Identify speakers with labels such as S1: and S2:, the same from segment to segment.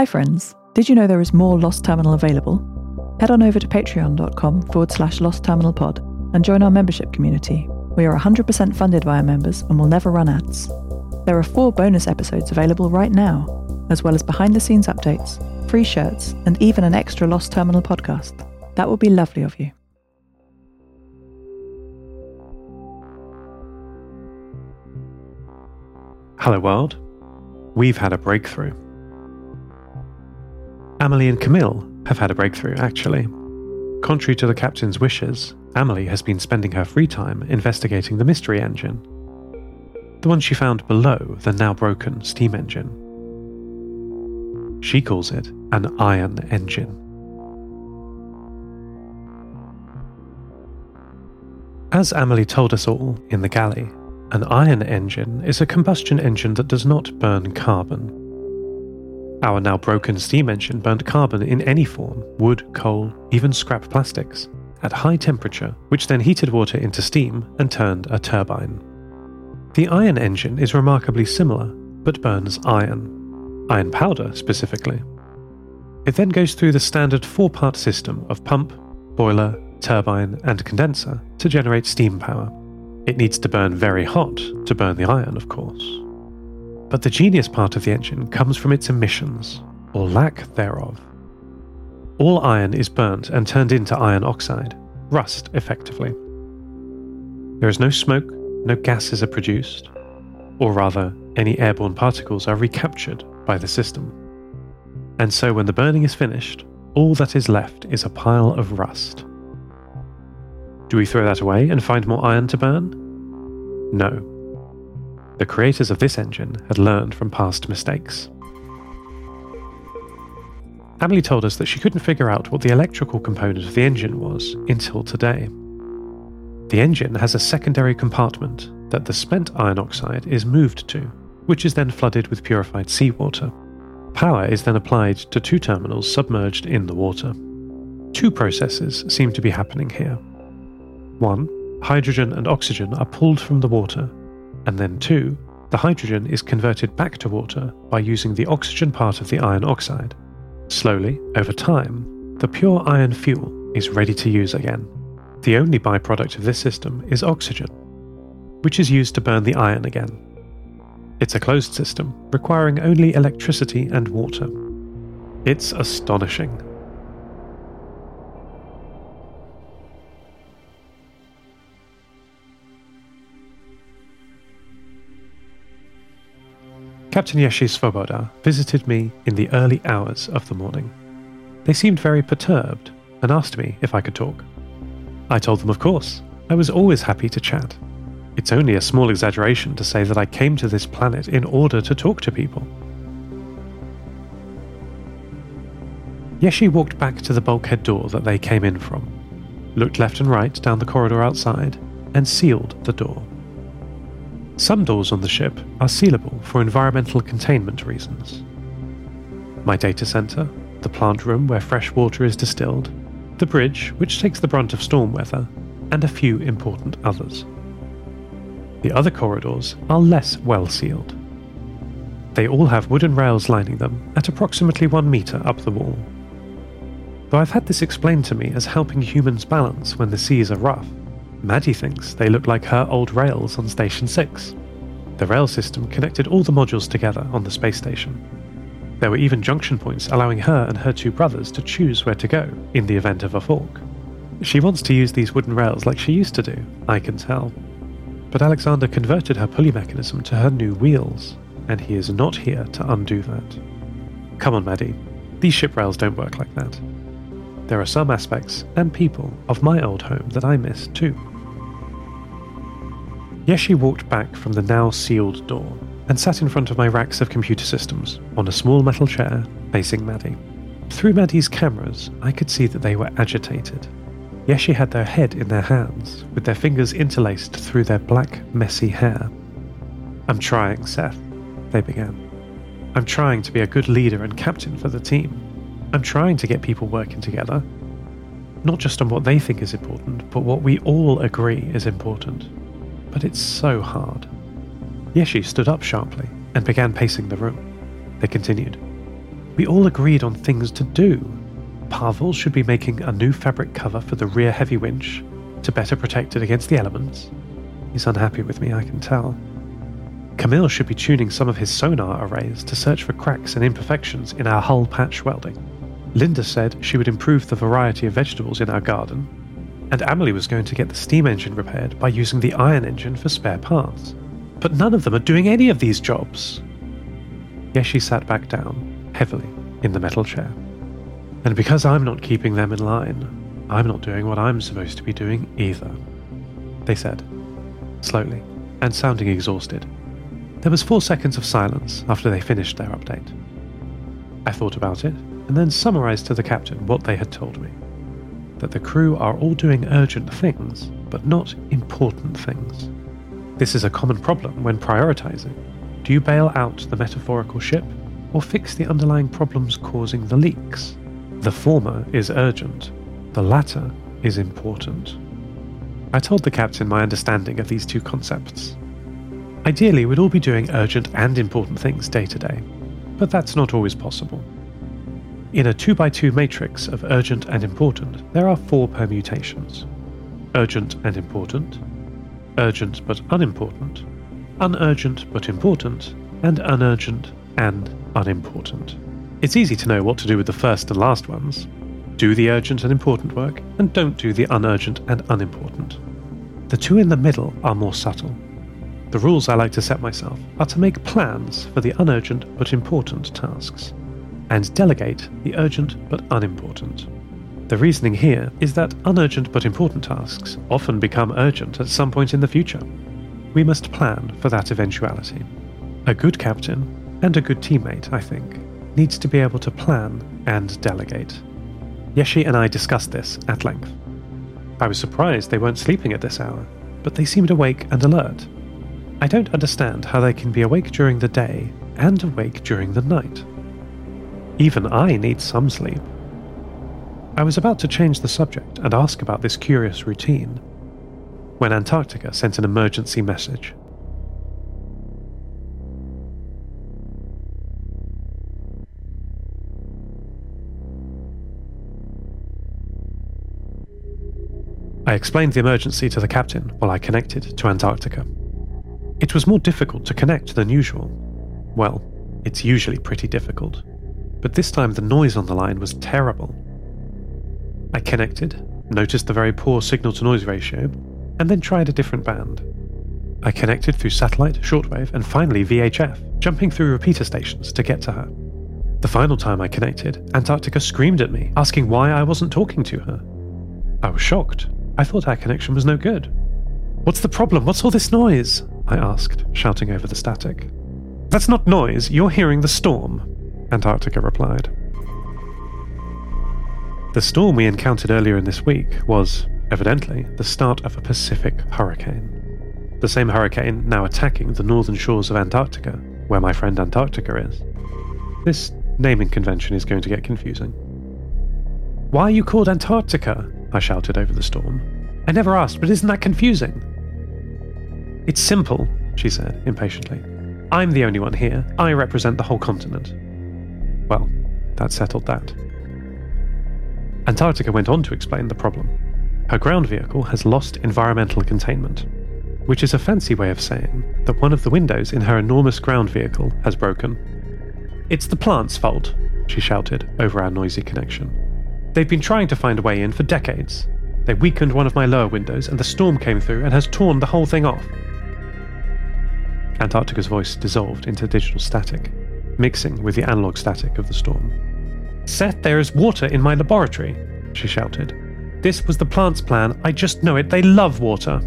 S1: Hi, friends. Did you know there is more Lost Terminal available? Head on over to patreon.com forward slash Lost Terminal Pod and join our membership community. We are 100% funded by our members and will never run ads. There are four bonus episodes available right now, as well as behind the scenes updates, free shirts, and even an extra Lost Terminal podcast. That would be lovely of you.
S2: Hello, world. We've had a breakthrough. Amelie and Camille have had a breakthrough, actually. Contrary to the captain's wishes, Amelie has been spending her free time investigating the mystery engine. The one she found below the now broken steam engine. She calls it an iron engine. As Amelie told us all in the galley, an iron engine is a combustion engine that does not burn carbon. Our now broken steam engine burnt carbon in any form wood, coal, even scrap plastics at high temperature, which then heated water into steam and turned a turbine. The iron engine is remarkably similar, but burns iron, iron powder specifically. It then goes through the standard four part system of pump, boiler, turbine, and condenser to generate steam power. It needs to burn very hot to burn the iron, of course. But the genius part of the engine comes from its emissions, or lack thereof. All iron is burnt and turned into iron oxide, rust effectively. There is no smoke, no gases are produced, or rather, any airborne particles are recaptured by the system. And so when the burning is finished, all that is left is a pile of rust. Do we throw that away and find more iron to burn? No. The creators of this engine had learned from past mistakes. Amelie told us that she couldn't figure out what the electrical component of the engine was until today. The engine has a secondary compartment that the spent iron oxide is moved to, which is then flooded with purified seawater. Power is then applied to two terminals submerged in the water. Two processes seem to be happening here. 1. Hydrogen and oxygen are pulled from the water, and then 2. The hydrogen is converted back to water by using the oxygen part of the iron oxide. Slowly, over time, the pure iron fuel is ready to use again. The only byproduct of this system is oxygen, which is used to burn the iron again. It's a closed system, requiring only electricity and water. It's astonishing Captain Yeshi Svoboda visited me in the early hours of the morning. They seemed very perturbed and asked me if I could talk. I told them, of course, I was always happy to chat. It's only a small exaggeration to say that I came to this planet in order to talk to people. Yeshi walked back to the bulkhead door that they came in from, looked left and right down the corridor outside, and sealed the door. Some doors on the ship are sealable for environmental containment reasons. My data center, the plant room where fresh water is distilled, the bridge, which takes the brunt of storm weather, and a few important others. The other corridors are less well sealed. They all have wooden rails lining them at approximately one meter up the wall. Though I've had this explained to me as helping humans balance when the seas are rough, Maddie thinks they look like her old rails on Station 6. The rail system connected all the modules together on the space station. There were even junction points allowing her and her two brothers to choose where to go in the event of a fork. She wants to use these wooden rails like she used to do, I can tell. But Alexander converted her pulley mechanism to her new wheels, and he is not here to undo that. Come on, Maddie. These ship rails don't work like that. There are some aspects and people of my old home that I miss too. Yeshi walked back from the now sealed door and sat in front of my racks of computer systems on a small metal chair facing Maddie. Through Maddie's cameras, I could see that they were agitated. Yeshi had their head in their hands, with their fingers interlaced through their black, messy hair. I'm trying, Seth, they began. I'm trying to be a good leader and captain for the team. I'm trying to get people working together. Not just on what they think is important, but what we all agree is important but it's so hard. Yeshi stood up sharply and began pacing the room. They continued. We all agreed on things to do. Pavel should be making a new fabric cover for the rear heavy winch to better protect it against the elements. He's unhappy with me, I can tell. Camille should be tuning some of his sonar arrays to search for cracks and imperfections in our hull patch welding. Linda said she would improve the variety of vegetables in our garden, and Amelie was going to get the steam engine repaired by using the iron engine for spare parts. But none of them are doing any of these jobs. Yeshi sat back down, heavily, in the metal chair. And because I'm not keeping them in line, I'm not doing what I'm supposed to be doing either. They said, slowly, and sounding exhausted. There was four seconds of silence after they finished their update. I thought about it, and then summarized to the captain what they had told me that the crew are all doing urgent things, but not important things. This is a common problem when prioritizing. Do you bail out the metaphorical ship, or fix the underlying problems causing the leaks? The former is urgent, the latter is important. I told the captain my understanding of these two concepts. Ideally, we'd all be doing urgent and important things day to day, but that's not always possible. In a 2x2 matrix of urgent and important, there are four permutations urgent and important, urgent but unimportant, unurgent but important, and unurgent and unimportant. It's easy to know what to do with the first and last ones, do the urgent and important work, and don't do the unurgent and unimportant. The two in the middle are more subtle. The rules I like to set myself are to make plans for the unurgent but important tasks, and delegate the urgent but unimportant. The reasoning here is that unurgent but important tasks often become urgent at some point in the future. We must plan for that eventuality. A good captain, and a good teammate, I think, needs to be able to plan and delegate. Yeshi and I discussed this at length. I was surprised they weren't sleeping at this hour, but they seemed awake and alert. I don't understand how they can be awake during the day and awake during the night. Even I need some sleep. I was about to change the subject and ask about this curious routine when Antarctica sent an emergency message. I explained the emergency to the captain while I connected to Antarctica. It was more difficult to connect than usual. Well, it's usually pretty difficult. But this time the noise on the line was terrible. I connected, noticed the very poor signal to noise ratio, and then tried a different band. I connected through satellite, shortwave, and finally VHF, jumping through repeater stations to get to her. The final time I connected, Antarctica screamed at me, asking why I wasn't talking to her. I was shocked. I thought our connection was no good. What's the problem? What's all this noise? I asked, shouting over the static. That's not noise, you're hearing the storm, Antarctica replied. The storm we encountered earlier in this week was, evidently, the start of a Pacific hurricane. The same hurricane now attacking the northern shores of Antarctica, where my friend Antarctica is. This naming convention is going to get confusing. Why are you called Antarctica? I shouted over the storm. I never asked, but isn't that confusing? It's simple, she said impatiently. I'm the only one here. I represent the whole continent. Well, that settled that. Antarctica went on to explain the problem. Her ground vehicle has lost environmental containment, which is a fancy way of saying that one of the windows in her enormous ground vehicle has broken. It's the plant's fault, she shouted over our noisy connection. They've been trying to find a way in for decades. They weakened one of my lower windows, and the storm came through and has torn the whole thing off. Antarctica's voice dissolved into digital static, mixing with the analog static of the storm. Seth, there is water in my laboratory, she shouted. This was the plant's plan. I just know it. They love water.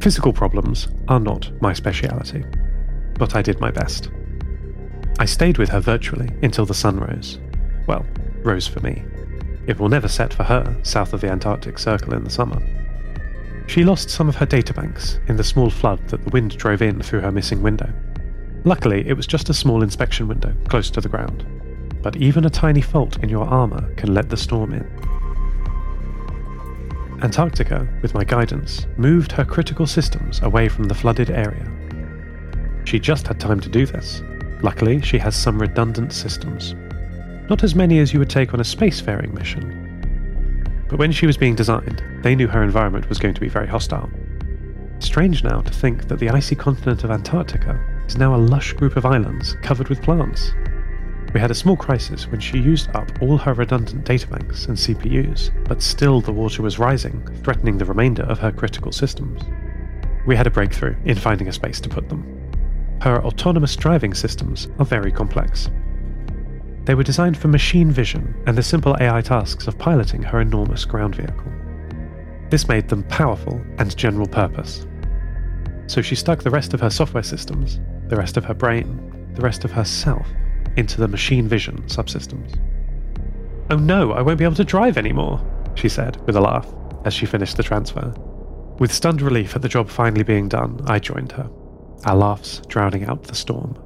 S2: Physical problems are not my speciality, but I did my best. I stayed with her virtually until the sun rose. Well, rose for me. It will never set for her south of the Antarctic Circle in the summer. She lost some of her databanks in the small flood that the wind drove in through her missing window. Luckily, it was just a small inspection window close to the ground, but even a tiny fault in your armour can let the storm in. Antarctica, with my guidance, moved her critical systems away from the flooded area. She just had time to do this, Luckily, she has some redundant systems. Not as many as you would take on a spacefaring mission. But when she was being designed, they knew her environment was going to be very hostile. Strange now to think that the icy continent of Antarctica is now a lush group of islands covered with plants. We had a small crisis when she used up all her redundant databanks and CPUs, but still the water was rising, threatening the remainder of her critical systems. We had a breakthrough in finding a space to put them. Her autonomous driving systems are very complex. They were designed for machine vision and the simple AI tasks of piloting her enormous ground vehicle. This made them powerful and general purpose, so she stuck the rest of her software systems, the rest of her brain, the rest of herself, into the machine vision subsystems. Oh no, I won't be able to drive anymore, she said with a laugh as she finished the transfer. With stunned relief at the job finally being done, I joined her, our laughs drowning out the storm.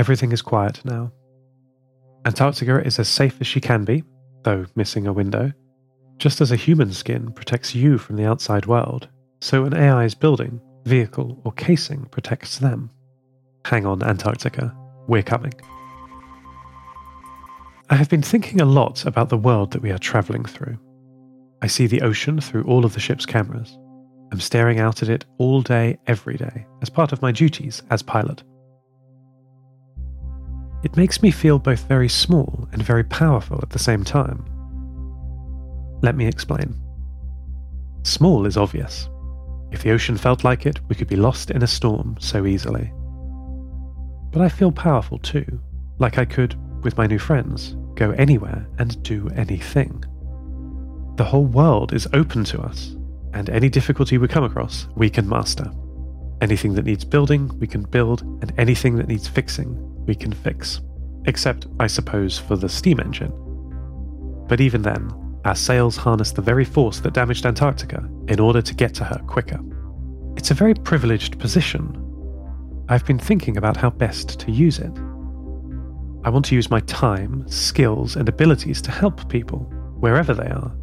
S2: Everything is quiet now. Antarctica is as safe as she can be, though missing a window. Just as a human skin protects you from the outside world, so an AI's building, vehicle, or casing protects them. Hang on, Antarctica. We're coming. I have been thinking a lot about the world that we are travelling through. I see the ocean through all of the ship's cameras. I'm staring out at it all day, every day, as part of my duties as pilot. It makes me feel both very small and very powerful at the same time. Let me explain. Small is obvious. If the ocean felt like it, we could be lost in a storm so easily. But I feel powerful too, like I could, with my new friends, go anywhere and do anything. The whole world is open to us, and any difficulty we come across, we can master. Anything that needs building, we can build, and anything that needs fixing, we can fix. Except, I suppose, for the steam engine. But even then, our sails harness the very force that damaged Antarctica in order to get to her quicker. It's a very privileged position. I've been thinking about how best to use it. I want to use my time, skills, and abilities to help people, wherever they are.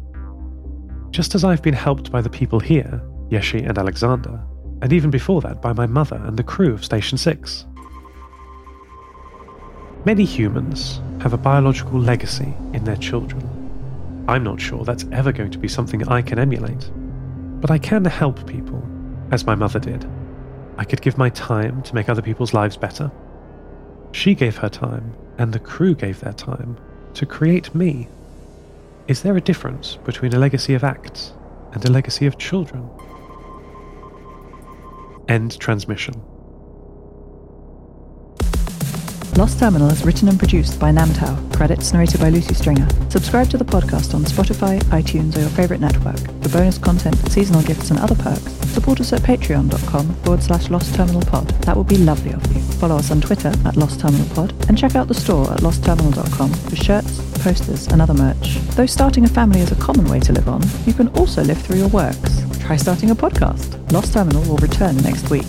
S2: Just as I've been helped by the people here, Yeshi and Alexander, and even before that by my mother and the crew of Station 6. Many humans have a biological legacy in their children. I'm not sure that's ever going to be something I can emulate, but I can help people, as my mother did. I could give my time to make other people's lives better. She gave her time, and the crew gave their time, to create me. Is there a difference between a legacy of acts and a legacy of children? End transmission.
S1: Lost Terminal is written and produced by Namtao. Credits narrated by Lucy Stringer. Subscribe to the podcast on Spotify, iTunes, or your favourite network. For bonus content, seasonal gifts, and other perks, support us at patreon.com forward slash Lost Terminal Pod. That would be lovely of you. Follow us on Twitter at Lost Terminal Pod and check out the store at lostterminal.com for shirts, posters, and other merch. Though starting a family is a common way to live on, you can also live through your works. Try starting a podcast. Lost Terminal will return next week.